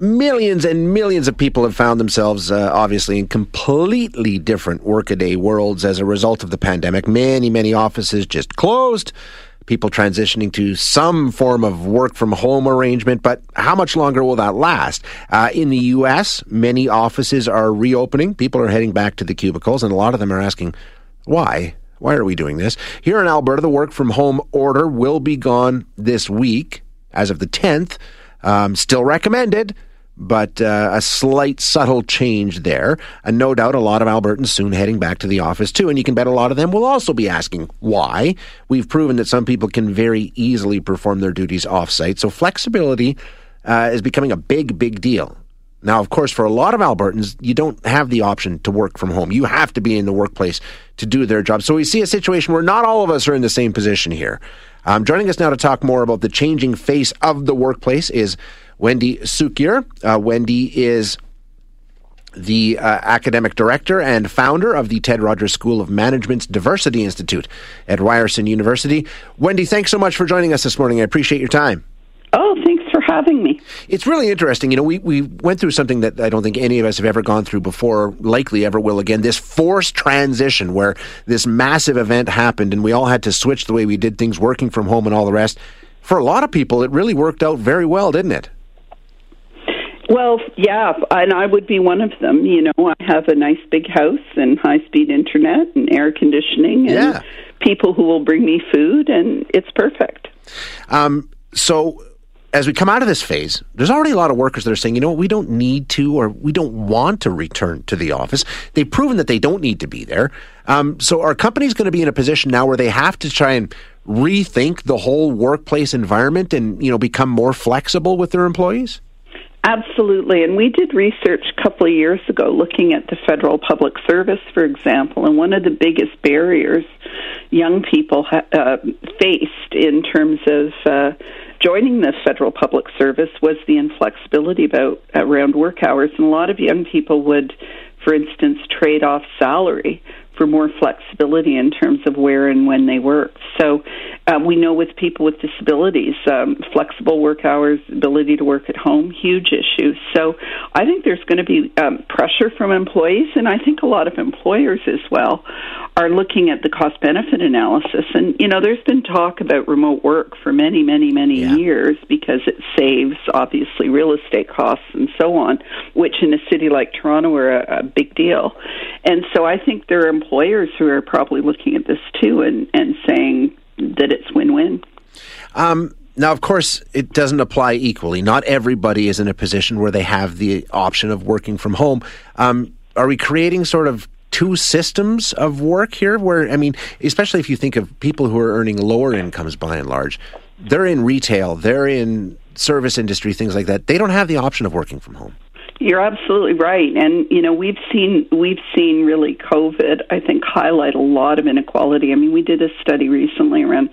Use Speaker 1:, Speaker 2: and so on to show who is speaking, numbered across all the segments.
Speaker 1: millions and millions of people have found themselves, uh, obviously, in completely different workaday worlds as a result of the pandemic. Many, many offices just closed. People transitioning to some form of work from home arrangement, but how much longer will that last? Uh, in the U.S., many offices are reopening. People are heading back to the cubicles, and a lot of them are asking, why? Why are we doing this? Here in Alberta, the work from home order will be gone this week as of the 10th. Um, still recommended, but uh, a slight subtle change there. And no doubt a lot of Albertans soon heading back to the office too. And you can bet a lot of them will also be asking why. We've proven that some people can very easily perform their duties offsite. So flexibility uh, is becoming a big, big deal. Now, of course, for a lot of Albertans, you don't have the option to work from home. You have to be in the workplace to do their job. So we see a situation where not all of us are in the same position here. Um, joining us now to talk more about the changing face of the workplace is Wendy Cukier. Uh, Wendy is the uh, academic director and founder of the Ted Rogers School of Management's Diversity Institute at Ryerson University. Wendy, thanks so much for joining us this morning. I appreciate your time.
Speaker 2: Oh, thanks for having me.
Speaker 1: It's really interesting. You know, we, we went through something that I don't think any of us have ever gone through before, likely ever will again. This forced transition where this massive event happened and we all had to switch the way we did things, working from home and all the rest. For a lot of people, it really worked out very well, didn't it?
Speaker 2: Well, yeah, and I would be one of them. You know, I have a nice big house and high speed internet and air conditioning and
Speaker 1: Yeah.
Speaker 2: people who will bring me food, and it's perfect.
Speaker 1: Um, so as we come out of this phase, there's already a lot of workers that are saying, you know what, we don't need to or we don't want to return to the office. They've proven that they don't need to be there. Um, so are companies going to be in a position now where they have to try and rethink the whole workplace environment and, you know, become more flexible with their employees?
Speaker 2: Absolutely. And we did research a couple of years ago looking at the federal public service, for example, and one of the biggest barriers young people ha- uh, faced in terms of uh, joining the federal public service was the inflexibility about around work hours. And a lot of young people would, for instance, trade off salary for more flexibility in terms of where and when they work. So um, we know with people with disabilities, um, flexible work hours, ability to work at home, huge issues. So I think there's going to be um, pressure from employees, and I think a lot of employers as well are looking at the cost benefit analysis. And, you know, there's been talk about remote work for many, many, many
Speaker 1: Yeah.
Speaker 2: years because it saves, obviously, real estate costs and so on, which in a city like Toronto are a, a big deal. And so I think there are employers who are probably looking at this too and, and saying that it's win win.
Speaker 1: Um, now, of course, it doesn't apply equally. Not everybody is in a position where they have the option of working from home. Um, are we creating sort of two systems of work here? Where, I mean, especially if you think of people who are earning lower incomes by and large, they're in retail, they're in service industry, things like that. They don't have the option of working from home.
Speaker 2: You're absolutely right, and you know we've seen we've seen really COVID. I think highlight a lot of inequality. I mean, we did a study recently around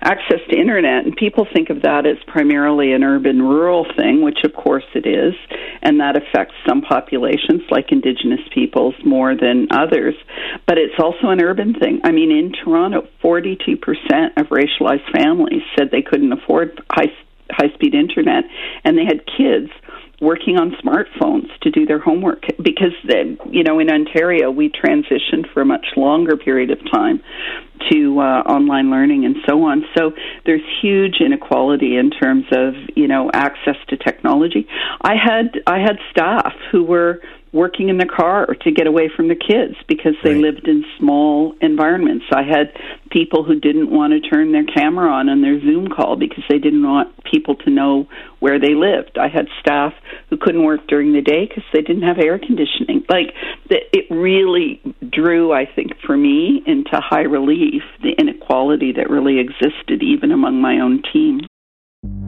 Speaker 2: access to internet, and people think of that as primarily an urban-rural thing, which of course it is, and that affects some populations like Indigenous peoples more than others. But it's also an urban thing. I mean, in Toronto, 42% of racialized families said they couldn't afford high high-speed internet, and they had kids working on smartphones to do their homework because the, you know in Ontario we transitioned for a much longer period of time to uh, online learning and so on. So there's huge inequality in terms of you know access to technology. I had i had staff who were working in the car to get away from the kids because they
Speaker 1: Right.
Speaker 2: lived in small environments. I had people who didn't want to turn their camera on on their Zoom call because they didn't want people to know where they lived. I had staff who couldn't work during the day because they didn't have air conditioning. Like it really drew, I think, for me into high relief the inequality that really existed even among my own team.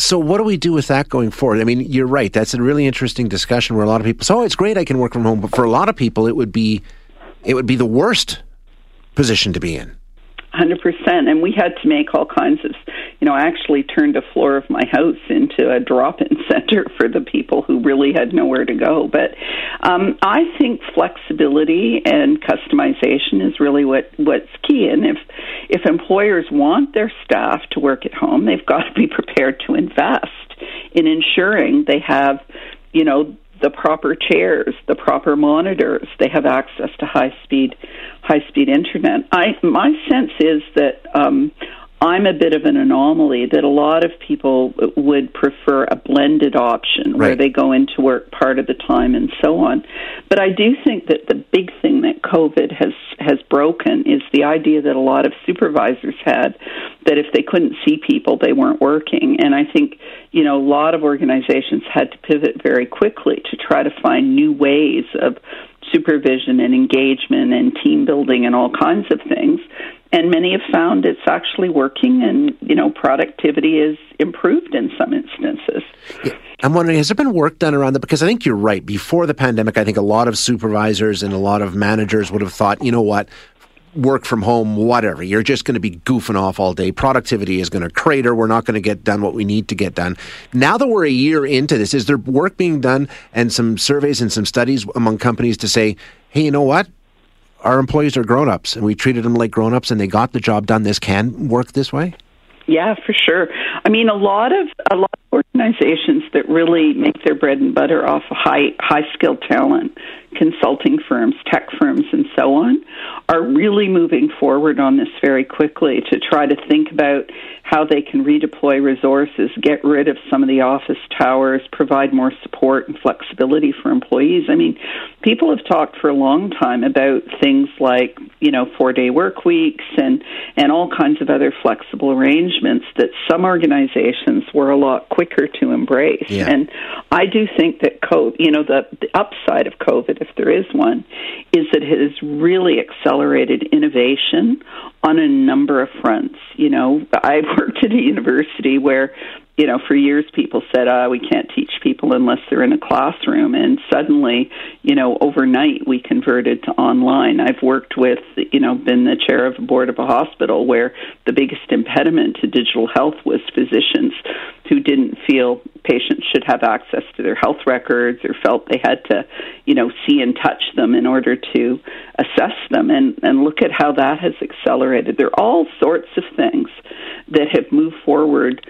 Speaker 1: So what do we do with that going forward? I mean, you're right. That's a really interesting discussion where a lot of people say, "Oh, it's great I can work from home," but for a lot of people it would be it would be the worst position to be in.
Speaker 2: 100%. And we had to make all kinds of, you know, I actually turned a floor of my house into a drop in center for the people who really had nowhere to go. But um, I think flexibility and customization is really what, what's key. And if, if employers want their staff to work at home, they've got to be prepared to invest in ensuring they have, you know, the proper chairs, the proper monitors. They have access to high speed high speed internet. I my sense is that um, I'm a bit of an anomaly that a lot of people would prefer a blended option where they go into work part of the time and so on. But I do think that the big thing that COVID has has broken is the idea that a lot of supervisors had that if they couldn't see people, they weren't working. And I think you know a lot of organizations had to pivot very quickly to try to find new ways of supervision and engagement and team building and all kinds of things. And many have found it's actually working and you know productivity is improved in some instances.
Speaker 1: Yeah. i'm wondering has there been work done around that? Because i think you're right. Before the pandemic i think a lot of supervisors and a lot of managers would have thought you know what work from home whatever. You're just going to be goofing off all day. Productivity is going to crater. We're not going to get done what we need to get done. Now that we're a year into this is there work being done and some surveys and some studies among companies to say hey you know what? Our employees are grown-ups and we treated them like grown-ups and they got the job done. This can work this way?
Speaker 2: Yeah for sure. I mean a lot of a lot of organizations that really make their bread and butter off of high high skilled talent consulting firms tech firms and so on are really moving forward on this very quickly to try to think about how they can redeploy resources, get rid of some of the office towers, provide more support and flexibility for employees. I mean, people have talked for a long time about things like, you know, four day work weeks and, and all kinds of other flexible arrangements that some organizations were a lot quicker to embrace.
Speaker 1: Yeah.
Speaker 2: And I do think that COVID, you know, the, the upside of COVID, if there is one, is that it has really accelerated innovation on a number of fronts. You know, I've worked at a university where, you know, for years people said, uh, we can't teach people unless they're in a classroom. And suddenly, you know, overnight we converted to online. I've worked with, you know, been the chair of a board of a hospital where the biggest impediment to digital health was physicians who didn't feel patients should have access to their health records or felt they had to, you know, see and touch them in order to assess them and, and look at how that has accelerated. There are all sorts of things that have moved forward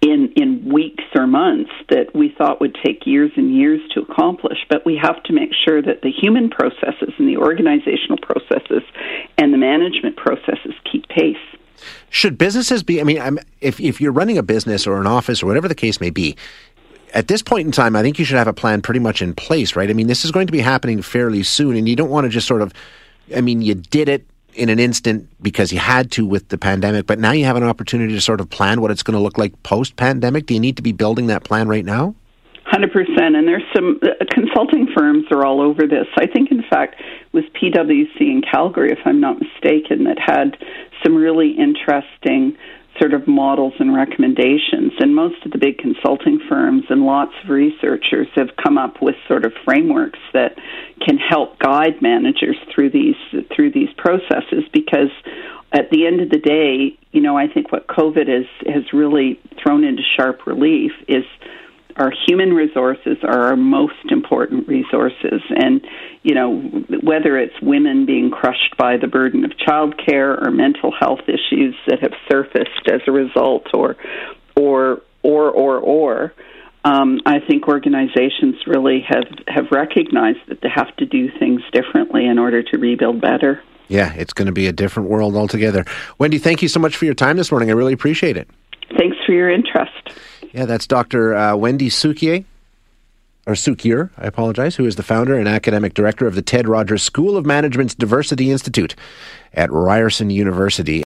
Speaker 2: in in weeks or months that we thought would take years and years to accomplish but we have to make sure that the human processes and the organizational processes and the management processes keep pace
Speaker 1: should businesses be? I mean, I'm, if if you're running a business or an office or whatever the case may be, at this point in time, I think you should have a plan pretty much in place, right? I mean, this is going to be happening fairly soon, and you don't want to just sort of. I mean, you did it in an instant because you had to with the pandemic, but now you have an opportunity to sort of plan what it's going to look like post pandemic. Do you need to be building that plan right now?
Speaker 2: Hundred percent, and there's some uh, consulting firms are all over this. I think, in fact, was PwC in Calgary, if I'm not mistaken, that had some really interesting sort of models and recommendations. And most of the big consulting firms and lots of researchers have come up with sort of frameworks that can help guide managers through these through these processes because at the end of the day, you know, I think what COVID has has really thrown into sharp relief is our human resources are our most important resources and you know whether it's women being crushed by the burden of childcare or mental health issues that have surfaced as a result or or or or or um, I think organizations really have, have recognized that they have to do things differently in order to rebuild better.
Speaker 1: Yeah, it's going to be a different world altogether. Wendy, thank you so much for your time this morning. I really appreciate it.
Speaker 2: Thanks for for your interest.
Speaker 1: Yeah, that's Dr. Uh, Wendy Cukier, or Sukier, I apologize, who is the founder and academic director of the Ted Rogers School of Management's Diversity Institute at Ryerson University.